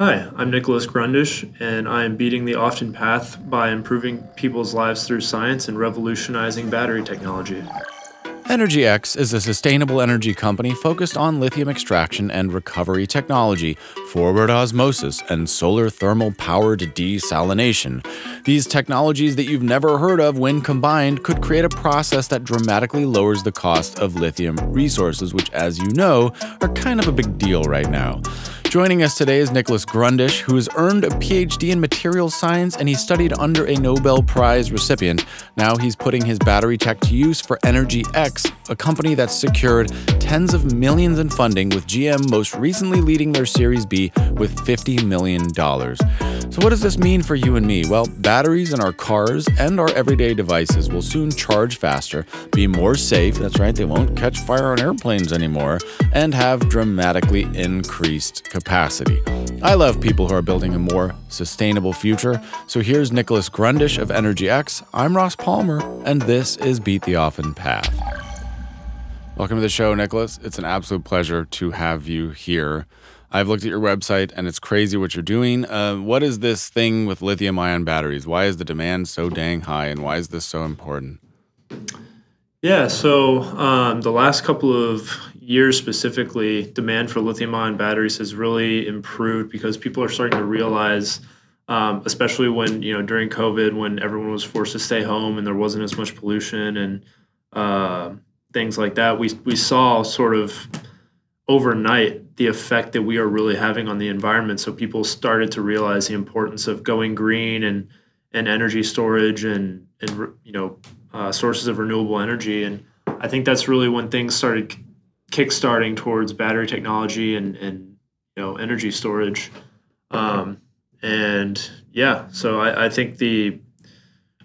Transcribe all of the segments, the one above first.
Hi, I'm Nicholas Grundish, and I am beating the often path by improving people's lives through science and revolutionizing battery technology. EnergyX is a sustainable energy company focused on lithium extraction and recovery technology, forward osmosis, and solar thermal powered desalination. These technologies that you've never heard of, when combined, could create a process that dramatically lowers the cost of lithium resources, which, as you know, are kind of a big deal right now. Joining us today is Nicholas Grundish, who has earned a PhD in materials science and he studied under a Nobel Prize recipient. Now he's putting his battery tech to use for Energy X, a company that's secured tens of millions in funding, with GM most recently leading their Series B with $50 million. So, what does this mean for you and me? Well, batteries in our cars and our everyday devices will soon charge faster, be more safe, that's right, they won't catch fire on airplanes anymore, and have dramatically increased capacity. I love people who are building a more sustainable future. So here's Nicholas Grundish of Energy X. I'm Ross Palmer, and this is Beat the Often Path. Welcome to the show, Nicholas. It's an absolute pleasure to have you here. I've looked at your website and it's crazy what you're doing. Uh, what is this thing with lithium ion batteries? Why is the demand so dang high and why is this so important? Yeah, so um, the last couple of years specifically, demand for lithium ion batteries has really improved because people are starting to realize, um, especially when, you know, during COVID, when everyone was forced to stay home and there wasn't as much pollution and uh, things like that, we, we saw sort of overnight the effect that we are really having on the environment. So people started to realize the importance of going green and, and energy storage and, and you know, uh, sources of renewable energy. And I think that's really when things started kickstarting towards battery technology and, and you know energy storage. Um, and yeah, so I, I think the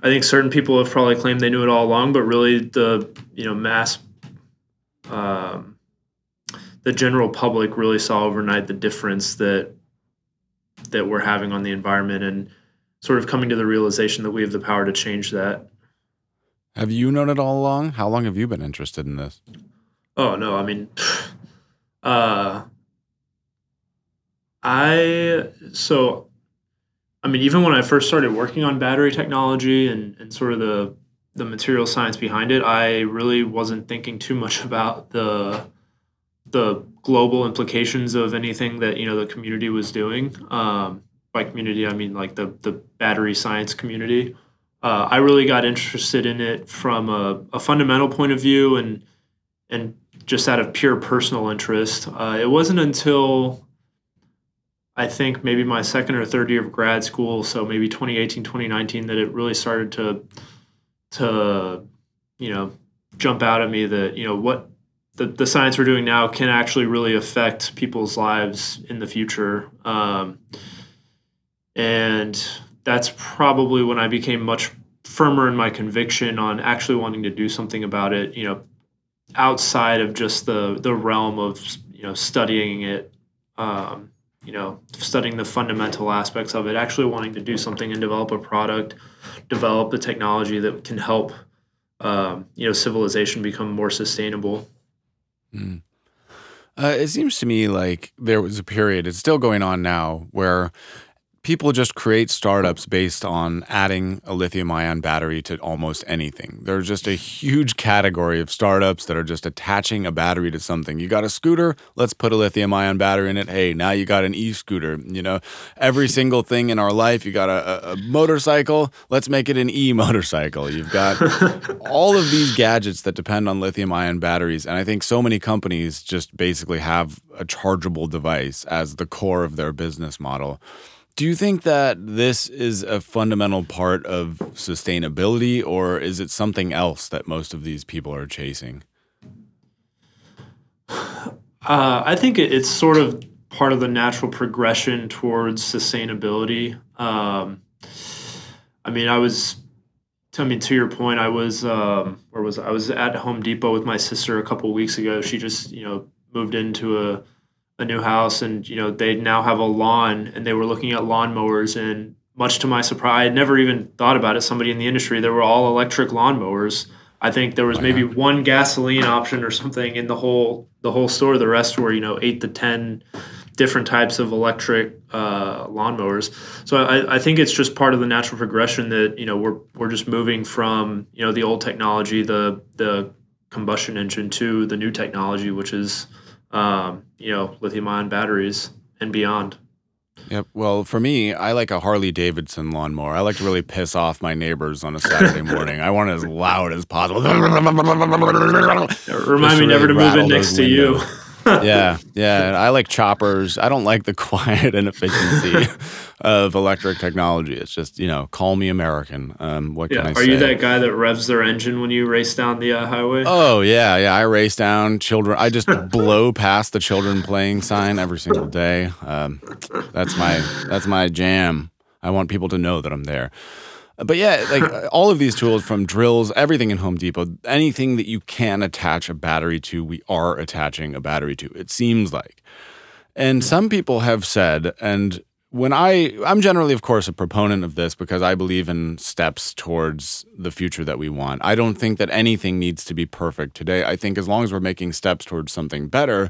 I think certain people have probably claimed they knew it all along, but really the you know mass um, the general public really saw overnight the difference that that we're having on the environment and sort of coming to the realization that we have the power to change that. Have you known it all along? How long have you been interested in this? Oh no, I mean, uh, I so, I mean, even when I first started working on battery technology and and sort of the the material science behind it, I really wasn't thinking too much about the the global implications of anything that you know the community was doing. Um, by community, I mean like the the battery science community. Uh, I really got interested in it from a, a fundamental point of view and and just out of pure personal interest. Uh, it wasn't until I think maybe my second or third year of grad school, so maybe 2018, 2019, that it really started to to you know jump out at me that you know what the, the science we're doing now can actually really affect people's lives in the future. Um, and that's probably when I became much firmer in my conviction on actually wanting to do something about it. You know, outside of just the the realm of you know studying it um, you know studying the fundamental aspects of it actually wanting to do something and develop a product develop the technology that can help um, you know civilization become more sustainable mm. uh, it seems to me like there was a period it's still going on now where people just create startups based on adding a lithium ion battery to almost anything. There's just a huge category of startups that are just attaching a battery to something. You got a scooter, let's put a lithium ion battery in it. Hey, now you got an e scooter. You know, every single thing in our life, you got a, a motorcycle, let's make it an e motorcycle. You've got all of these gadgets that depend on lithium ion batteries. And I think so many companies just basically have a chargeable device as the core of their business model. Do you think that this is a fundamental part of sustainability, or is it something else that most of these people are chasing? Uh, I think it's sort of part of the natural progression towards sustainability. Um, I mean, I was, I mean, to your point, I was, um, was I? I was at Home Depot with my sister a couple weeks ago. She just, you know, moved into a a new house and you know they now have a lawn and they were looking at lawnmowers and much to my surprise i had never even thought about it somebody in the industry they were all electric lawnmowers. I think there was maybe one gasoline option or something in the whole the whole store. The rest were you know eight to ten different types of electric uh, lawnmowers. So I, I think it's just part of the natural progression that you know we're we're just moving from you know the old technology, the the combustion engine, to the new technology, which is um, you know lithium ion batteries and beyond. Yep. Well, for me, I like a Harley Davidson lawnmower. I like to really piss off my neighbors on a Saturday morning. I want it as loud as possible. Remind me never to move in next to you. Yeah, yeah. I like choppers. I don't like the quiet and efficiency of electric technology. It's just you know, call me American. Um, what can Yeah. I Are say? you that guy that revs their engine when you race down the uh, highway? Oh yeah, yeah. I race down children. I just blow past the children playing sign every single day. Um, that's my that's my jam. I want people to know that I'm there. But yeah, like uh, all of these tools from drills, everything in Home Depot, anything that you can attach a battery to, we are attaching a battery to. It seems like. And some people have said, and when I, I'm generally, of course, a proponent of this because I believe in steps towards the future that we want. I don't think that anything needs to be perfect today. I think as long as we're making steps towards something better,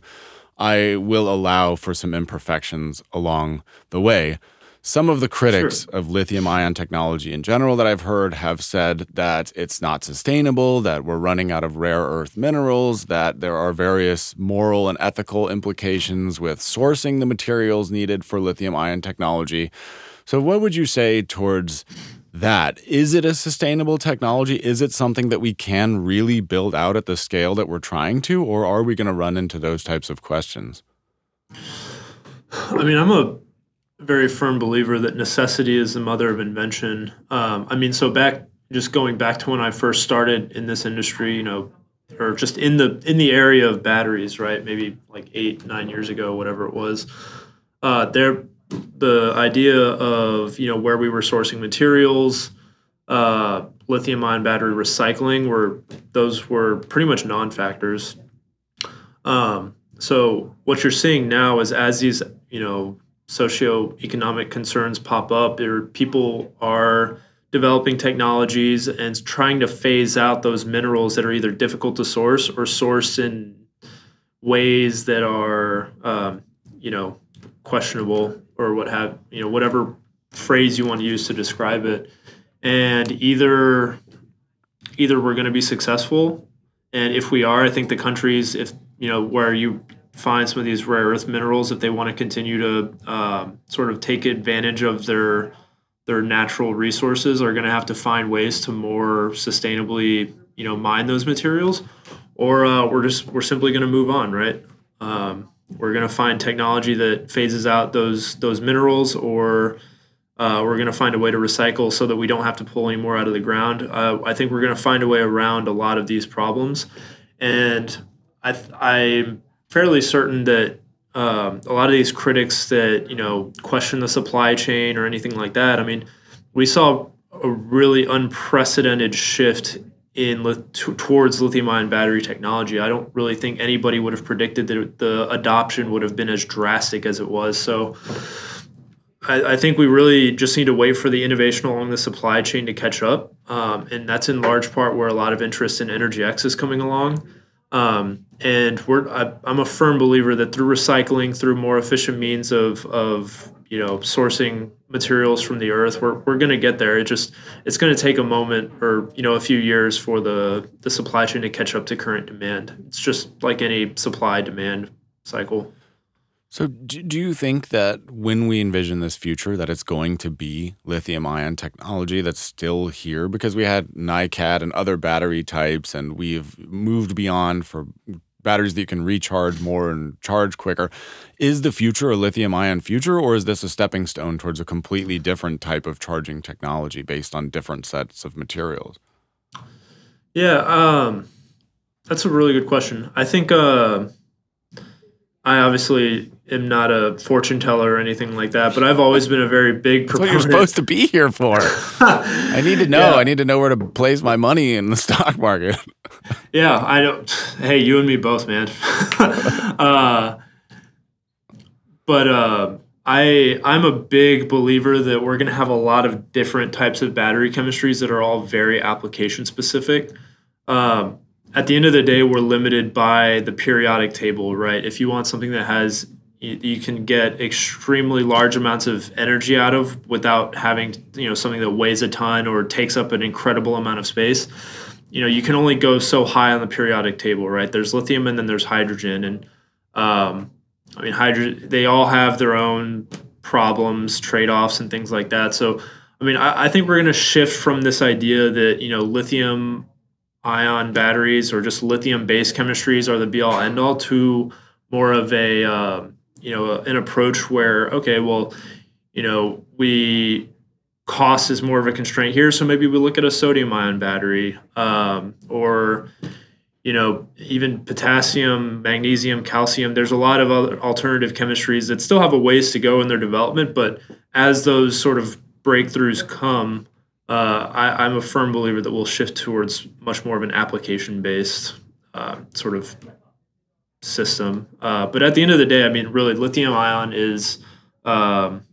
I will allow for some imperfections along the way. Some of the critics of lithium ion technology in general that I've heard have said that it's not sustainable, that we're running out of rare earth minerals, that there are various moral and ethical implications with sourcing the materials needed for lithium ion technology. So, what would you say towards that? Is it a sustainable technology? Is it something that we can really build out at the scale that we're trying to, or are we going to run into those types of questions? I mean, I'm a very firm believer that necessity is the mother of invention. Um, I mean, so back just going back to when I first started in this industry, you know, or just in the in the area of batteries, right? Maybe like eight, nine years ago, whatever it was. Uh, there, the idea of you know where we were sourcing materials, uh, lithium-ion battery recycling, were those were pretty much non-factors. Um, so what you're seeing now is as these you know socioeconomic concerns pop up, there people are developing technologies and trying to phase out those minerals that are either difficult to source or source in ways that are um, you know questionable or what have you know whatever phrase you want to use to describe it. And either either we're going to be successful and if we are i think the countries if you know where you find some of these rare earth minerals if they want to continue to um, sort of take advantage of their their natural resources are going to have to find ways to more sustainably you know mine those materials. Or uh, we're just we're simply going to move on right? Um, we're going to find technology that phases out those those minerals or uh, we're going to find a way to recycle so that we don't have to pull any more out of the ground. Uh, i think we're going to find a way around a lot of these problems. And I, th- i'm fairly certain that um, a lot of these critics that you know question the supply chain or anything like that. I mean, we saw a really unprecedented shift in t- towards lithium-ion battery technology. I don't really think anybody would have predicted that the adoption would have been as drastic as it was. So. I, I think we really just need to wait for the innovation along the supply chain to catch up, um, and that's in large part where a lot of interest in Energy X is coming along. Um, and we're I, I'm a firm believer that through recycling, through more efficient means of of you know sourcing materials from the earth, we're we're going to get there. It just it's going to take a moment or you know a few years for the the supply chain to catch up to current demand. It's just like any supply demand cycle. So, do, do you think that when we envision this future, that it's going to be lithium ion technology that's still here? Because we had NiCad and other battery types, and we've moved beyond for batteries that you can recharge more and charge quicker. Is the future a lithium ion future, or is this a stepping stone towards a completely different type of charging technology based on different sets of materials? Yeah, um, that's a really good question. I think uh, I obviously am not a fortune teller or anything like that, but I've always been a very big That's what you're supposed to be here for. I need to know. Yeah. I need to know where to place my money in the stock market. Yeah, I don't. Hey, you and me both, man. uh, but uh, I I'm a big believer that we're going to have a lot of different types of battery chemistries that are all very application specific. Um, at the end of the day, we're limited by the periodic table, right? If you want something that has you, you can get extremely large amounts of energy out of without having you know something that weighs a ton or takes up an incredible amount of space you know you can only go so high on the periodic table right? There's lithium and then there's hydrogen. And um, i mean hydrogen they all have their own problems trade-offs and things like that. So i mean i, I think we're going to shift from this idea that you know lithium ion batteries or just lithium based chemistries are the be all end all to more of a uh, you know an approach where okay well you know we cost is more of a constraint here so maybe we look at a sodium ion battery um, or you know even potassium magnesium calcium. There's a lot of other alternative chemistries that still have a ways to go in their development but as those sort of breakthroughs come uh, I, am a firm believer that we'll shift towards much more of an application based uh, sort of system. Uh, but at the end of the day, I mean, really, lithium ion is um,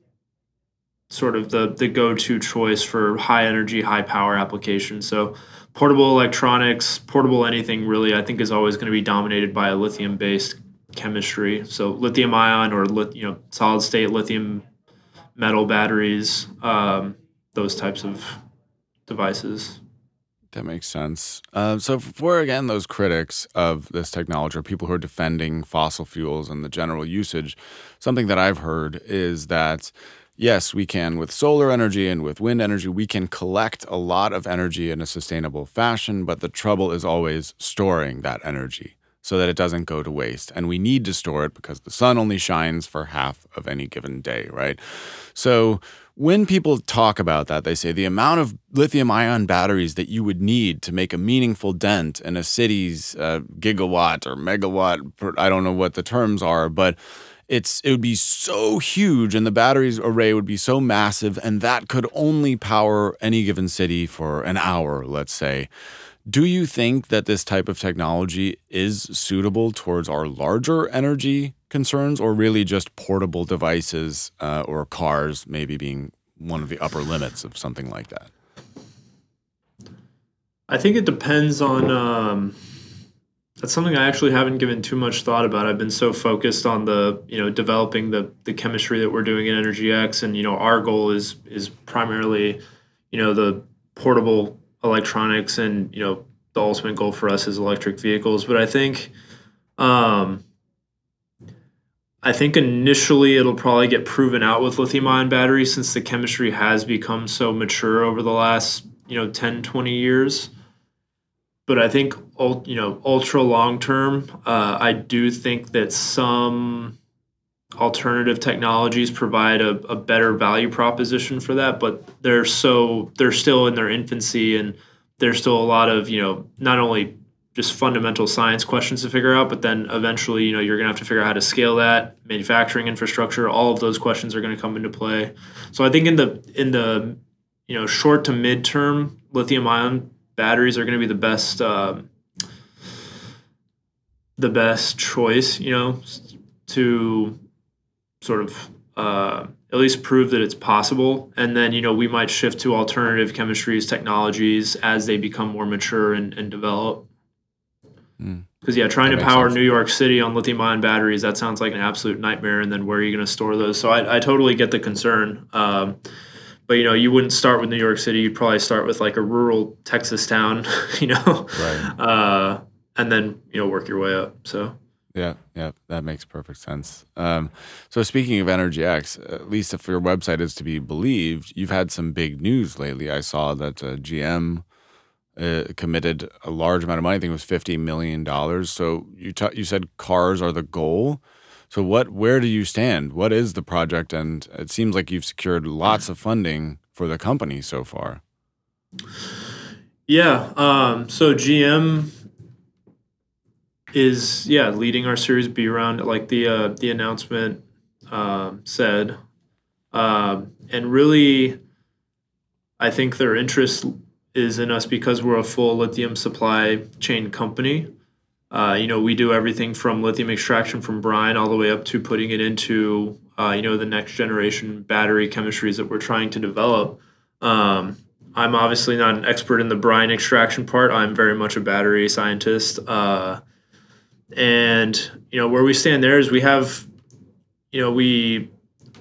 sort of the the go to choice for high energy, high power applications. So portable electronics, portable anything really, I think is always going to be dominated by a lithium based chemistry. So lithium ion or you know solid state lithium metal batteries, um, those types of devices. That makes sense. Uh, so, for again those critics of this technology, or people who are defending fossil fuels and the general usage, something that I've heard is that yes, we can with solar energy and with wind energy, we can collect a lot of energy in a sustainable fashion, but the trouble is always storing that energy so that it doesn't go to waste. And we need to store it because the sun only shines for half of any given day, right? So when people talk about that, they say the amount of lithium ion batteries that you would need to make a meaningful dent in a city's uh, gigawatt or megawatt, I don't know what the terms are, but it's it would be so huge and the batteries array would be so massive and that could only power any given city for an hour, let's say. Do you think that this type of technology is suitable towards our larger energy concerns, or really just portable devices uh, or cars maybe being one of the upper limits of something like that? I think it depends on. Um, that's something I actually haven't given too much thought about. I've been so focused on the you know developing the the chemistry that we're doing in Energy X, and you know our goal is is primarily you know the portable electronics and you know the ultimate goal for us is electric vehicles. But i think um, i think initially it'll probably get proven out with lithium ion batteries since the chemistry has become so mature over the last you know 10 20 years. But i think you know ultra long term uh, i do think that some alternative technologies provide a, a better value proposition for that but they're so they're still in their infancy and there's still a lot of you know not only just fundamental science questions to figure out but then eventually you know you're going to have to figure out how to scale that manufacturing infrastructure all of those questions are going to come into play. So i think in the in the you know short to mid term lithium ion batteries are going to be the best um, the best choice you know to sort of uh, at least prove that it's possible. And then, you know, we might shift to alternative chemistries, technologies as they become more mature and, and develop. Because, mm. yeah, trying that to power sense. New York City on lithium ion batteries, that sounds like an absolute nightmare. And then where are you going to store those? So I, I totally get the concern. Um, but, you know, you wouldn't start with New York City. You'd probably start with like a rural Texas town, you know, right. uh, and then, you know, work your way up. So. Yeah, yeah, that makes perfect sense. Um, so speaking of Energy X, at least if your website is to be believed, you've had some big news lately. I saw that uh, GM uh, committed a large amount of money. I think it was fifty million dollars. So you t- you said cars are the goal. So what? Where do you stand? What is the project? And it seems like you've secured lots of funding for the company so far. Yeah. Um, so GM is yeah leading our Series B round, like the uh, the announcement uh, said, um, and really, I think their interest is in us because we're a full lithium supply chain company. Uh, you know, we do everything from lithium extraction from brine all the way up to putting it into uh, you know the next generation battery chemistries that we're trying to develop. Um, I'm obviously not an expert in the brine extraction part. I'm very much a battery scientist. Uh, and you know where we stand there is we have you know, we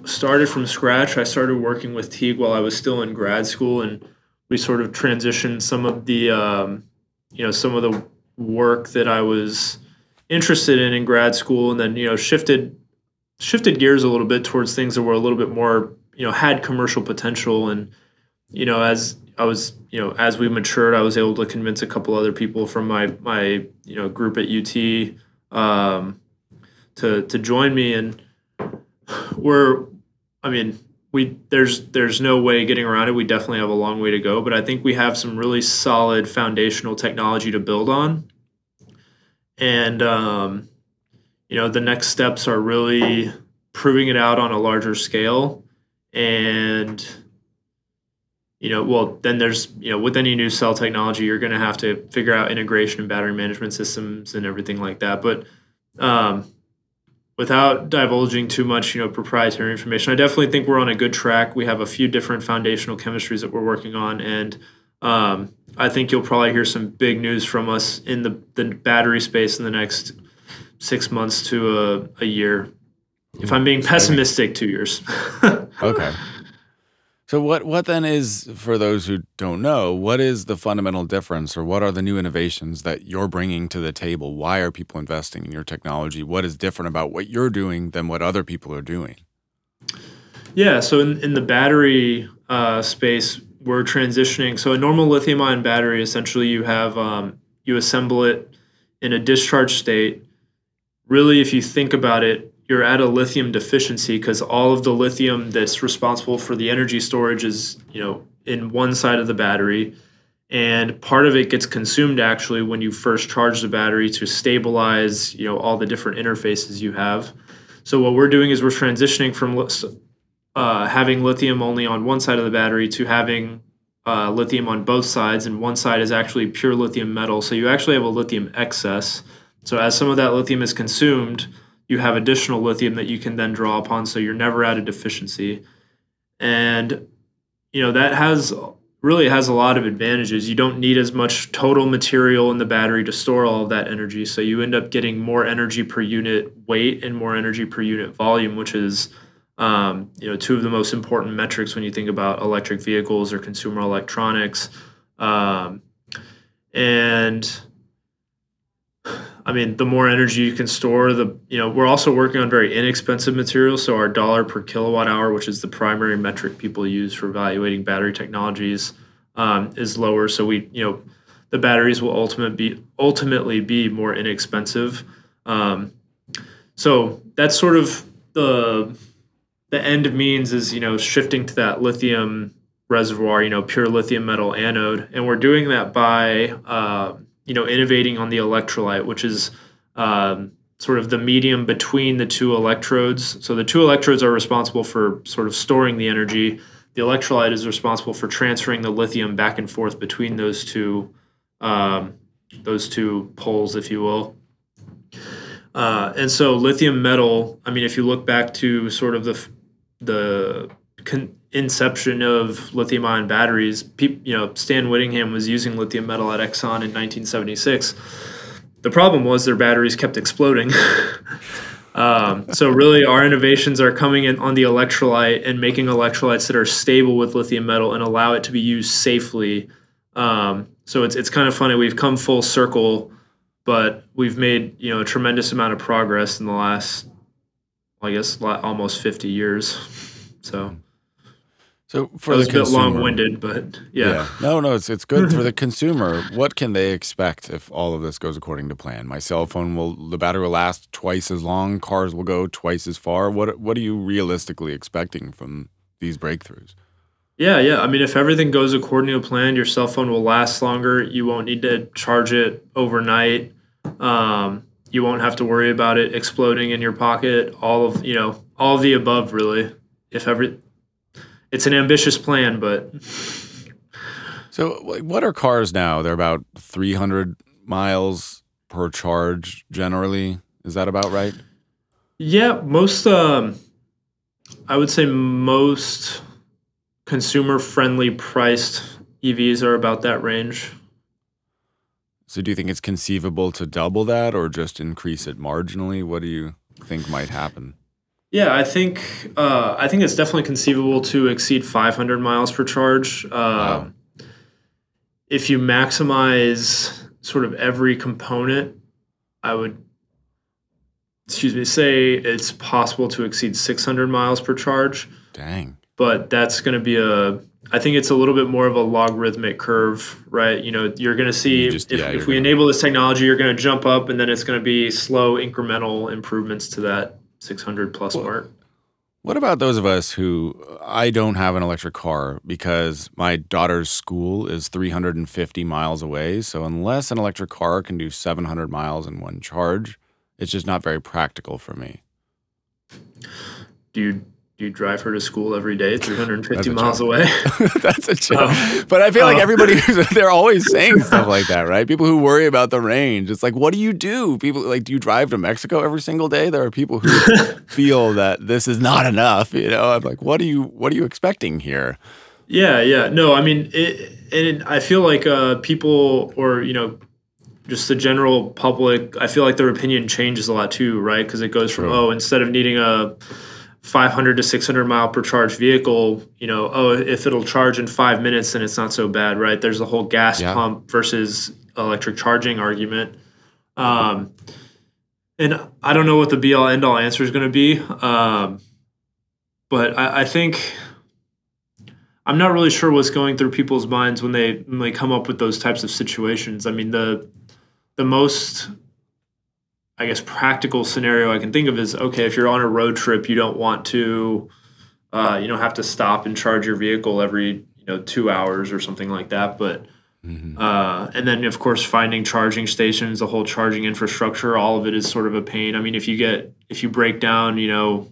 started from scratch. I started working with Teague while I was still in grad school, and we sort of transitioned some of the, um, you know, some of the work that I was interested in in grad school, and then you know shifted shifted gears a little bit towards things that were a little bit more, you know, had commercial potential, and you know, as I was, you know, as we matured, I was able to convince a couple other people from my my you know group at UT um, to to join me, and we're, I mean, we there's there's no way getting around it. We definitely have a long way to go, but I think we have some really solid foundational technology to build on, and um, you know, the next steps are really proving it out on a larger scale, and you know, well, then there's, you know, with any new cell technology, you're going to have to figure out integration and battery management systems and everything like that. But um, without divulging too much, you know, proprietary information, I definitely think we're on a good track. We have a few different foundational chemistries that we're working on, and um, I think you'll probably hear some big news from us in the, the battery space in the next six months to a, a year. If I'm being pessimistic, two years. okay. So what what then is for those who don't know, what is the fundamental difference or what are the new innovations that you're bringing to the table? Why are people investing in your technology? What is different about what you're doing than what other people are doing? Yeah, so in, in the battery uh, space, we're transitioning. So a normal lithium ion battery, essentially, you have um, you assemble it in a discharge state. Really, if you think about it, you're at a lithium deficiency because all of the lithium that's responsible for the energy storage is you know in one side of the battery. And part of it gets consumed actually when you first charge the battery to stabilize you know all the different interfaces you have. So what we're doing is we're transitioning from uh, having lithium only on one side of the battery to having uh, lithium on both sides and one side is actually pure lithium metal. So you actually have a lithium excess. So as some of that lithium is consumed you have additional lithium that you can then draw upon so you're never at a deficiency. And you know that has really has a lot of advantages. You don't need as much total material in the battery to store all of that energy so you end up getting more energy per unit weight and more energy per unit volume which is um, you know two of the most important metrics when you think about electric vehicles or consumer electronics. Um, and I mean, the more energy you can store, the you know we're also working on very inexpensive materials. So our dollar per kilowatt hour, which is the primary metric people use for evaluating battery technologies, um, is lower. So we you know the batteries will ultimately be ultimately be more inexpensive. Um, so that's sort of the the end means is you know shifting to that lithium reservoir, you know, pure lithium metal anode, and we're doing that by uh, you know, innovating on the electrolyte, which is um, sort of the medium between the two electrodes. So the two electrodes are responsible for sort of storing the energy. The electrolyte is responsible for transferring the lithium back and forth between those two um, those two poles, if you will. Uh, and so lithium metal. I mean, if you look back to sort of the the con- inception of lithium ion batteries, you know, Stan Whittingham was using lithium metal at Exxon in 1976. The problem was their batteries kept exploding. um, so really, our innovations are coming in on the electrolyte and making electrolytes that are stable with lithium metal and allow it to be used safely. Um, so it's it's kind of funny. We've come full circle, but we've made you know a tremendous amount of progress in the last, I guess, almost 50 years. So. So for the a consumer, bit long-winded, but yeah. yeah. No, no, it's it's good for the consumer. What can they expect if all of this goes according to plan? My cell phone will the battery will last twice as long, cars will go twice as far. What what are you realistically expecting from these breakthroughs? Yeah, yeah. I mean, if everything goes according to plan, your cell phone will last longer. You won't need to charge it overnight. Um, you won't have to worry about it exploding in your pocket. All of you know, all of the above, really. If every it's an ambitious plan, but. So, what are cars now? They're about 300 miles per charge generally. Is that about right? Yeah, most, um, I would say most consumer friendly priced EVs are about that range. So, do you think it's conceivable to double that or just increase it marginally? What do you think might happen? Yeah, I think uh, I think it's definitely conceivable to exceed 500 miles per charge. Um, Wow. If you maximize sort of every component, I would, excuse me, say it's possible to exceed 600 miles per charge. Dang. But that's going to be a, I think it's a little bit more of a logarithmic curve, right? You know, you're going to see just- if, yeah, if we gonna- enable this technology, you're going to jump up, and then it's going to be slow incremental improvements to that 600 plus Well, mark. What about those of us who I don't have an electric car because my daughter's school is 350 miles away. So unless an electric car can do 700 miles in one charge, it's just not very practical for me. Do you drive her to school every day, 350 miles joke. away? That's a joke. Oh. But I feel like Oh. everybody, they're always saying stuff like that, right? People who worry about the range. It's like, what do you do? People like, do you drive to Mexico every single day? There are people who feel that this is not enough. You know, I'm like, what are you, what are you expecting here? Yeah, yeah. No, I mean, it, and I feel like uh, people, or you know, just the general public, I feel like their opinion changes a lot too, right? Because it goes from True. oh, instead of needing a 500 to 600 mile per charge vehicle, you know, oh, if it'll charge in five minutes, then it's not so bad, right? There's the whole gas Yeah. pump versus electric charging argument. Um, and I don't know what the be all end all answer is going to be, um, but I, I think I'm not really sure what's going through people's minds when they when they come up with those types of situations. I mean, the the most I guess practical scenario I can think of is okay if you're on a road trip, you don't want to uh, you don't have to stop and charge your vehicle every you know two hours or something like that, but Mhm. uh, and then of course finding charging stations, the whole charging infrastructure, all of it is sort of a pain. I mean, if you get if you break down, you know,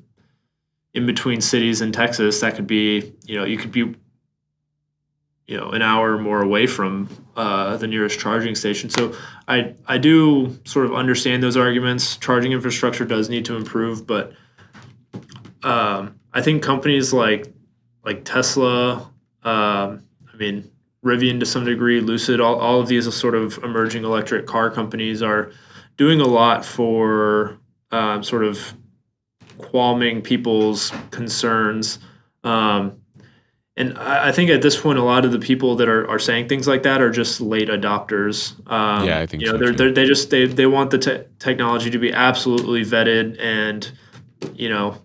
in between cities in Texas, that could be you know you could be you know an hour or more away from uh, the nearest charging station. So I I do sort of understand those arguments. Charging infrastructure does need to improve, but um, I think companies like like Tesla, um, I mean Rivian to some degree, Lucid, all, all of these sort of emerging electric car companies are doing a lot for um, sort of qualming people's concerns. Um, and I, I think at this point, a lot of the people that are, are saying things like that are just late adopters. Um, Yeah, I think you know so, they're, they're, they just they, they want the te- technology to be absolutely vetted and you know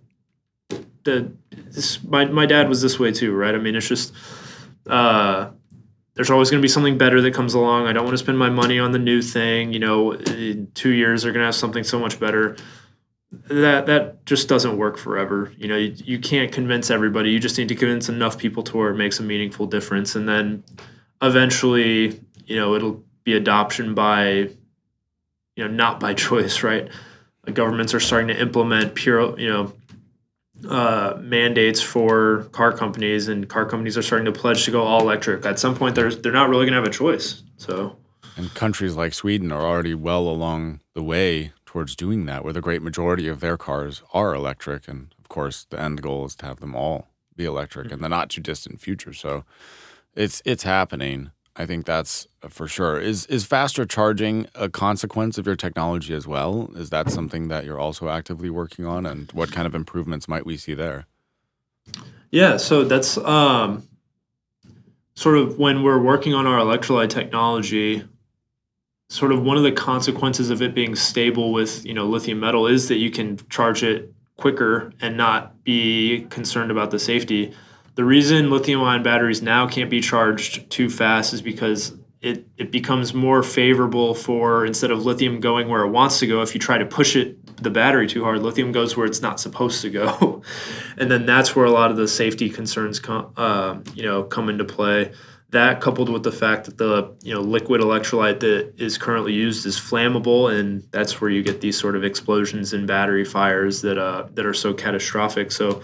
the this, my my dad was this way too, right? I mean, it's just uh, there's always going to be something better that comes along. I don't want to spend my money on the new thing. You know, in two years they're going to have something so much better. That that just doesn't work forever. You know, you, you can't convince everybody. You just need to convince enough people to where it makes a meaningful difference, and then eventually, you know, it'll be adoption by, you know, not by choice, right? Governments are starting to implement pure, you know, uh, mandates for car companies, and car companies are starting to pledge to go all electric. At some point, they're they're not really going to have a choice. So And countries like Sweden are already well along the way towards doing that, where the great majority of their cars are electric. And of course, the end goal is to have them all be electric in the not too distant future. So it's it's happening. I think that's for sure. Is is faster charging a consequence of your technology as well? Is that something that you're also actively working on? And what kind of improvements might we see there? Yeah, so that's um, sort of when we're working on our electrolyte technology. Sort of one of the consequences of it being stable with you know lithium metal is that you can charge it quicker and not be concerned about the safety. The reason lithium ion batteries now can't be charged too fast is because it, it becomes more favorable for instead of lithium going where it wants to go, if you try to push it the battery too hard, lithium goes where it's not supposed to go, and then that's where a lot of the safety concerns come um, you know come into play. That coupled with the fact that the you know liquid electrolyte that is currently used is flammable, and that's where you get these sort of explosions and battery fires that uh, that are so catastrophic. So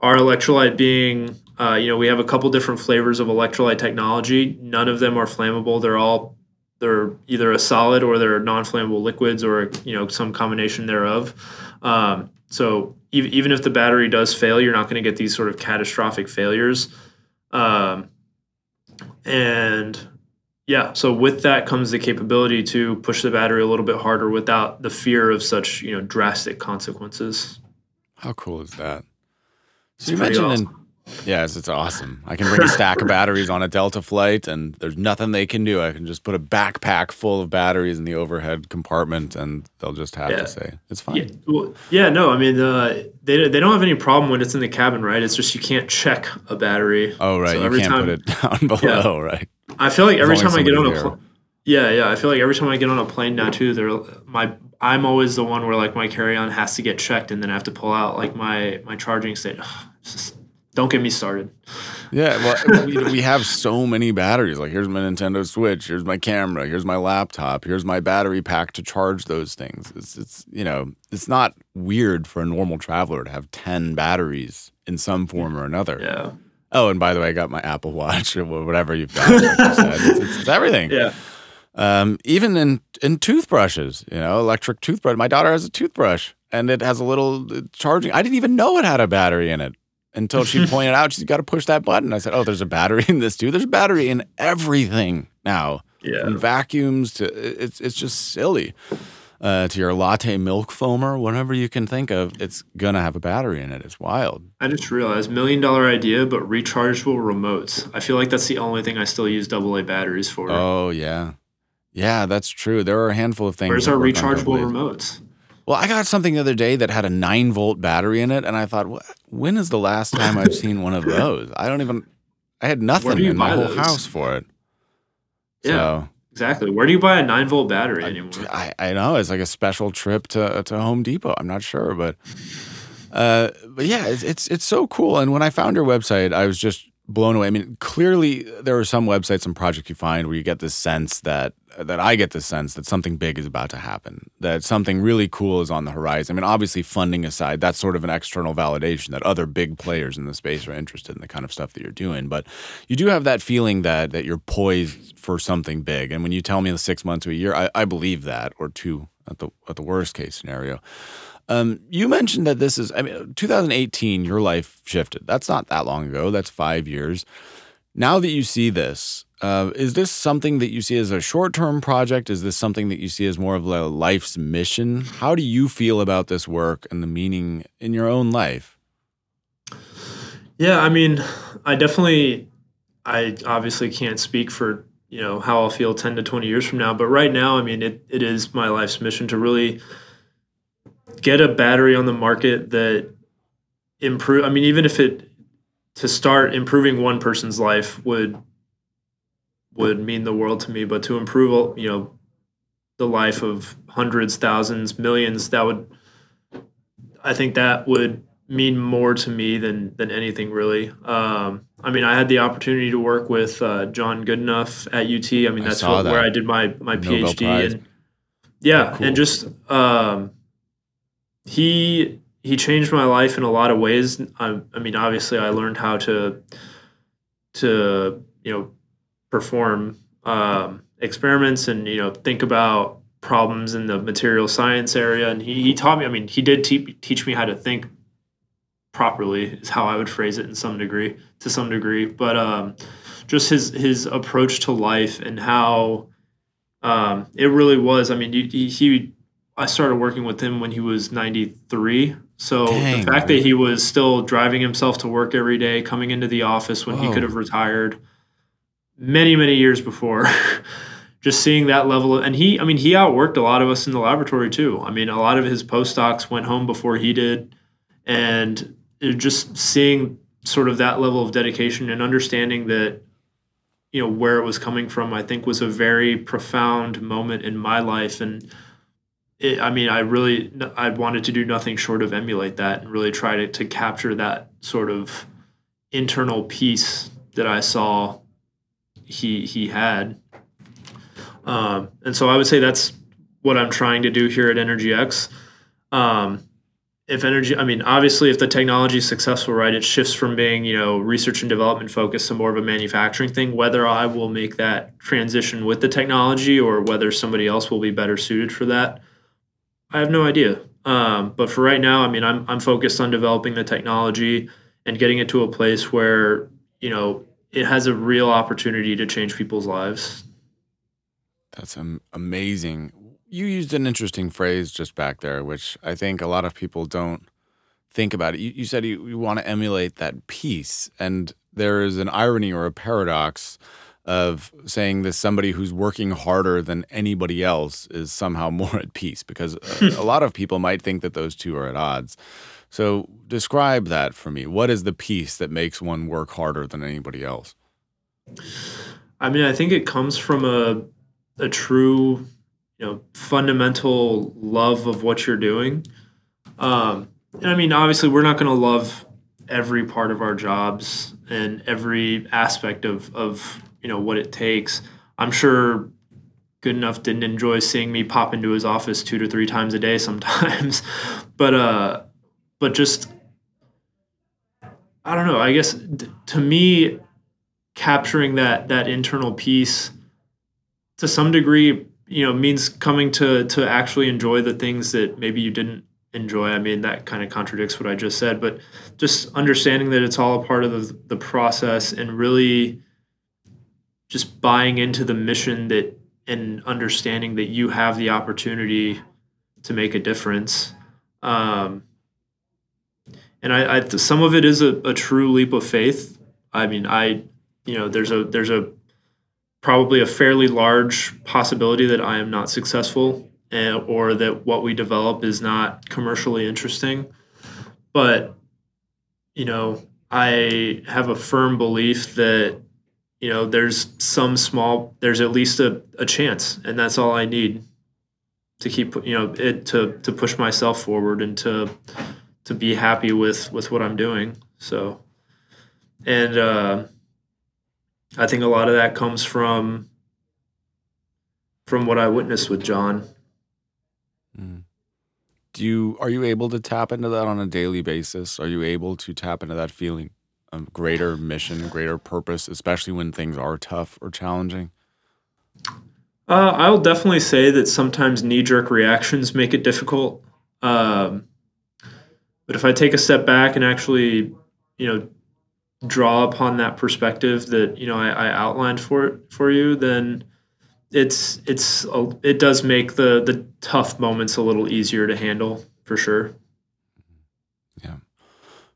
our electrolyte being uh, you know we have a couple different flavors of electrolyte technology. None of them are flammable. They're all they're either a solid or they're non-flammable liquids or you know some combination thereof. Um, so even if the battery does fail you're not going to get these sort of catastrophic failures. Um, and yeah so with that comes the capability to push the battery a little bit harder without the fear of such you know drastic consequences How cool is that? So It's you mentioned awesome. Yes, it's awesome. I can bring a stack of batteries on a Delta flight, and there's nothing they can do. I can just put a backpack full of batteries in the overhead compartment, and they'll just have Yeah. to say it's fine. Yeah, well, yeah, no, I mean, uh, they they don't have any problem when it's in the cabin, right? It's just you can't check a battery. Oh, right. So you every can't time- put it down below, right? I feel like every time I get on a somebody's pl- yeah, yeah, I feel like every time I get on a plane now too, they're my I'm always the one where like my carry on has to get checked and then I have to pull out like my my charging state. Don't get me started. Yeah, well, we, we have so many batteries. Like, here's my Nintendo Switch, here's my camera, here's my laptop, here's my battery pack to charge those things. It's, it's you know, it's not weird for a normal traveler to have 10 batteries in some form or another. Yeah, Oh, and by the way, I got my Apple Watch or whatever you've got. Like you. It's, it's, it's everything. yeah, Um, even in in toothbrushes, you know, electric toothbrush. My daughter has a toothbrush, and it has a little uh, charging. I didn't even know it had a battery in it until she pointed out. She's got to push that button. I said, "Oh, there's a battery in this too. There's a battery in everything now, yeah. from vacuums to it's it's just silly." Uh, to your latte milk foamer, whatever you can think of, it's gonna have a battery in it. It's wild. I just realized million dollar idea, but rechargeable remotes. I feel like that's the only thing I still use AA batteries for. Oh yeah, yeah, that's true. There are a handful of things. Where's our rechargeable remotes? Well, I got something the other day that had a nine volt battery in it, and I thought, "Wh- when is the last time I've seen one of those? I don't even. I had nothing in my whole those? house for it. Yeah. Exactly. Where do you buy a nine volt battery So anymore? I, I know it's like a special trip to to Home Depot. I'm not sure, but uh, but yeah, it's, it's it's so cool. And when I found your website, I was just blown away. I mean, clearly there are some websites and projects you find where you get this sense that that I get the sense that something big is about to happen, that something really cool is on the horizon. I mean, obviously funding aside, that's sort of an external validation that other big players in the space are interested in the kind of stuff that you're doing. But you do have that feeling that that you're poised for something big. And when you tell me the six months to a year, I, I believe that, or two at the at the worst case scenario. Um, you mentioned that this is, I mean, 2018, your life shifted. That's not that long ago. That's five years. Now that you see this, uh, is this something that you see as a short term project? Is this something that you see as more of a life's mission? How do you feel about this work and the meaning in your own life? Yeah, I mean, I definitely, I obviously can't speak for you know how I'll feel ten to twenty years from now, but right now, I mean, it, it is my life's mission to really get a battery on the market that improve. I mean, even if it to start improving one person's life would would mean the world to me, but to improve, you know, the life of hundreds, thousands, millions, that would, I think that would mean more to me than than anything really. Um, I mean, I had the opportunity to work with uh, John Goodenough at UT. I mean, I that's what, where. I did my my Nobel PhD, Prize. and yeah, Oh, cool. and just um, he he changed my life in a lot of ways. I, I mean, obviously, I learned how to to you know perform um, experiments and you know think about problems in the material science area. And he, he taught me i mean he did te- teach me how to think properly is how i would phrase it in some degree to some degree. But um, just his his approach to life and how um, it really was. I mean he, he i started working with him when he was 93 so Dang, the fact that he was still driving himself to work every day coming into the office when he could have retired many many years before. Just seeing that level of, and he i mean he outworked a lot of us in the laboratory too. I mean a lot of his postdocs went home before he did. And just seeing sort of that level of dedication and understanding that you know where it was coming from i think was a very profound moment in my life. And it, i mean i really i wanted to do nothing short of emulate that and really try to, to capture that sort of internal peace that i saw he he had um, and so I would say that's what I'm trying to do here at Energy X. Um, if energy, I mean, obviously, if the technology is successful, right, it shifts from being, you know, research and development focused to more of a manufacturing thing. Whether I will make that transition with the technology or whether somebody else will be better suited for that, I have no idea. Um, but for right now, I mean, I'm I'm focused on developing the technology and getting it to a place where you know it has a real opportunity to change people's lives. That's amazing. You used an interesting phrase just back there, which I think a lot of people don't think about it, you, you said you, you want to emulate that peace, and there is an irony or a paradox of saying that somebody who's working harder than anybody else is somehow more at peace because a, a lot of people might think that those two are at odds. So describe that for me. What is the peace that makes one work harder than anybody else? I mean, I think it comes from a a true, you know, fundamental love of what you're doing. Um, and I mean, obviously, we're not going to love every part of our jobs and every aspect of of you know what it takes. I'm sure Goodenough didn't enjoy seeing me pop into his office two to three times a day sometimes, but uh, but just I don't know. I guess to me, capturing that that internal peace to some degree, you know, means coming to to actually enjoy the things that maybe you didn't enjoy. I mean, that kind of contradicts what I just said, but just understanding that it's all a part of the, the process and really just buying into the mission that and understanding that you have the opportunity to make a difference. Um, and I, I, some of it is a, a true leap of faith. I mean, I, you know, there's a there's a probably a fairly large possibility that I am not successful and, or that what we develop is not commercially interesting. But you know, I have a firm belief that you know there's some small there's at least a, a chance and that's all i need to keep you know it to to push myself forward and to to be happy with with what i'm doing so. And uh i think a lot of that comes from from what i witnessed with john. Mm. do you are you able to tap into that on a daily basis? Are you able to tap into that feeling a greater mission, greater purpose, especially when things are tough or challenging? Uh, I'll definitely say that sometimes knee jerk reactions make it difficult. Um, but if I take a step back and actually, you know, draw upon that perspective that you know I, I outlined for it for you, then it's it's it does make the the tough moments a little easier to handle for sure.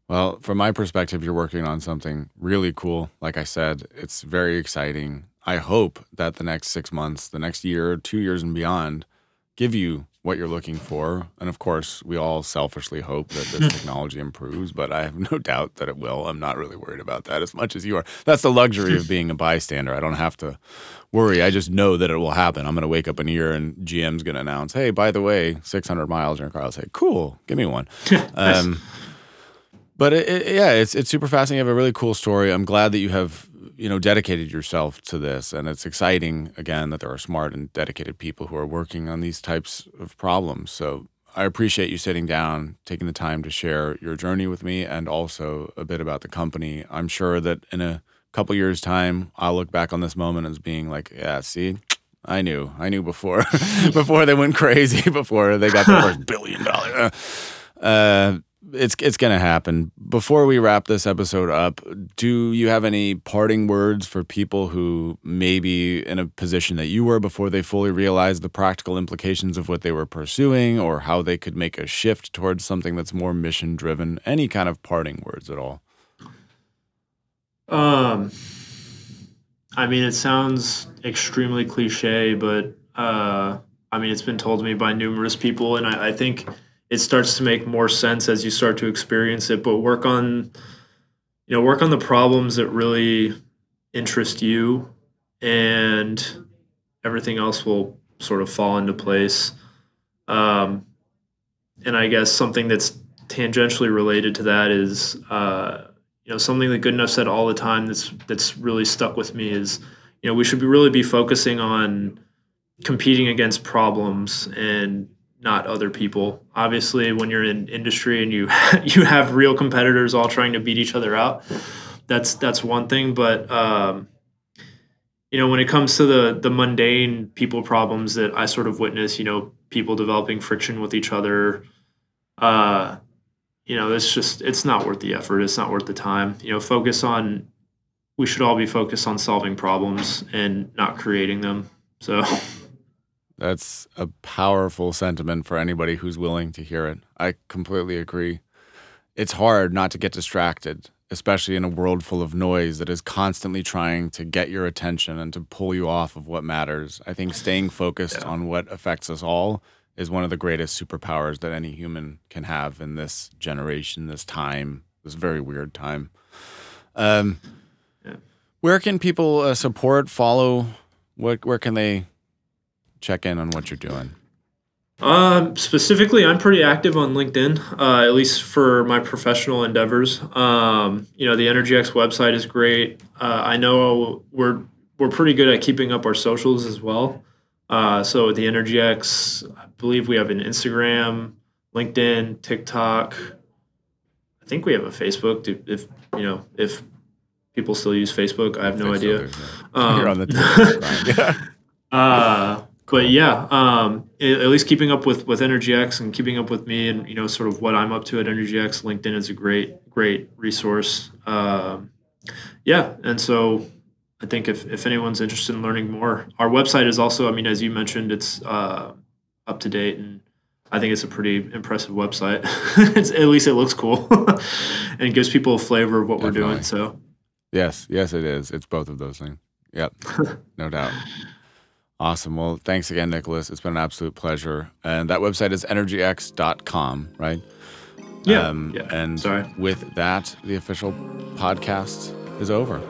Well, from my perspective, you're working on something really cool. Like I said, it's very exciting. I hope that the next six months, the next year, two years, and beyond give you what you're looking for. And of course, we all selfishly hope that this technology improves, but I have no doubt that it will. I'm not really worried about that as much as you are. That's the luxury of being a bystander. I don't have to worry. I just know that it will happen. I'm going to wake up in a year and GM's going to announce, hey, by the way, 600 miles in your car. I'll say, cool, give me one. Um, but it, it, yeah, it's it's super fascinating. You have a really cool story. I'm glad that you have you know dedicated yourself to this, and it's exciting again that there are smart and dedicated people who are working on these types of problems. So I appreciate you sitting down, taking the time to share your journey with me, and also a bit about the company. I'm sure that in a couple years' time, I'll look back on this moment as being like, yeah, see, I knew, I knew before, before they went crazy, before they got the first billion dollar. Uh, it's it's going to happen. Before we wrap this episode up, do you have any parting words for people who may be in a position that you were before they fully realized the practical implications of what they were pursuing or how they could make a shift towards something that's more mission driven? Any kind of parting words at all? Um I mean, it sounds extremely cliche, but uh I mean, it's been told to me by numerous people and I, I think it starts to make more sense as you start to experience it but work on you know work on the problems that really interest you and everything else will sort of fall into place. Um, and i guess something that's tangentially related to that is uh, you know something that Goodenough said all the time that's that's really stuck with me is you know we should be really be focusing on competing against problems and not other people. Obviously, when you're in industry and you you have real competitors all trying to beat each other out, that's that's one thing. But um, you know, when it comes to the the mundane people problems that I sort of witness, you know, people developing friction with each other, uh, you know, it's just it's not worth the effort. It's not worth the time. You know, focus on. We should all be focused on solving problems and not creating them. So. That's a powerful sentiment for anybody who's willing to hear it. I completely agree. it's hard not to get distracted, especially in a world full of noise that is constantly trying to get your attention and to pull you off of what matters. I think staying focused Yeah. on what affects us all is one of the greatest superpowers that any human can have in this generation, this time, this very weird time. Um, Yeah. Where can people uh, support, follow? What where can they check in on what you're doing? Um, specifically, I'm pretty active on LinkedIn, uh, at least for my professional endeavors. Um, you know, the EnergyX website is great. Uh, I know we're we're pretty good at keeping up our socials as well. Uh, so the EnergyX, I believe we have an Instagram, LinkedIn, TikTok. I think we have a Facebook. to- If you know, if people still use Facebook, I have no still idea. yeah. You're on the Um, uh, but yeah, um, at least keeping up with with EnergyX and keeping up with me and you know sort of what I'm up to at EnergyX. LinkedIn is a great great resource. Um, yeah, and so I think if if anyone's interested in learning more, our website is also. I mean, as you mentioned, it's uh, up to date and. I think it's a pretty impressive website. it's, at least it looks cool and gives people a flavor of what we're doing. So Yes, yes, it is. It's both of those things. Yep, no doubt. Awesome. Well, thanks again, Nicholas. It's been an absolute pleasure. And that website is energyx.com, right? yeah, Um, yeah. And Sorry. with that, the official podcast is over.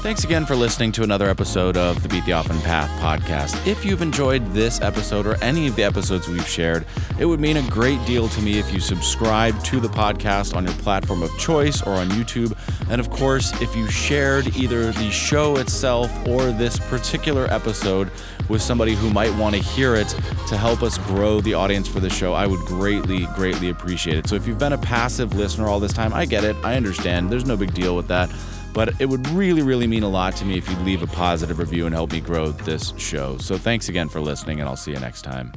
Thanks again for listening to another episode of the Beat the Often Path podcast. If you've enjoyed this episode or any of the episodes we've shared, it would mean a great deal to me if you subscribe to the podcast on your platform of choice or on YouTube. And of course, if you shared either the show itself or this particular episode with somebody who might want to hear it to help us grow the audience for the show, I would greatly, greatly appreciate it. So if you've been a passive listener all this time, I get it. I understand. There's no big deal with that. But it would really, really mean a lot to me if you'd leave a positive review and help me grow this show. So thanks again for listening, and I'll see you next time.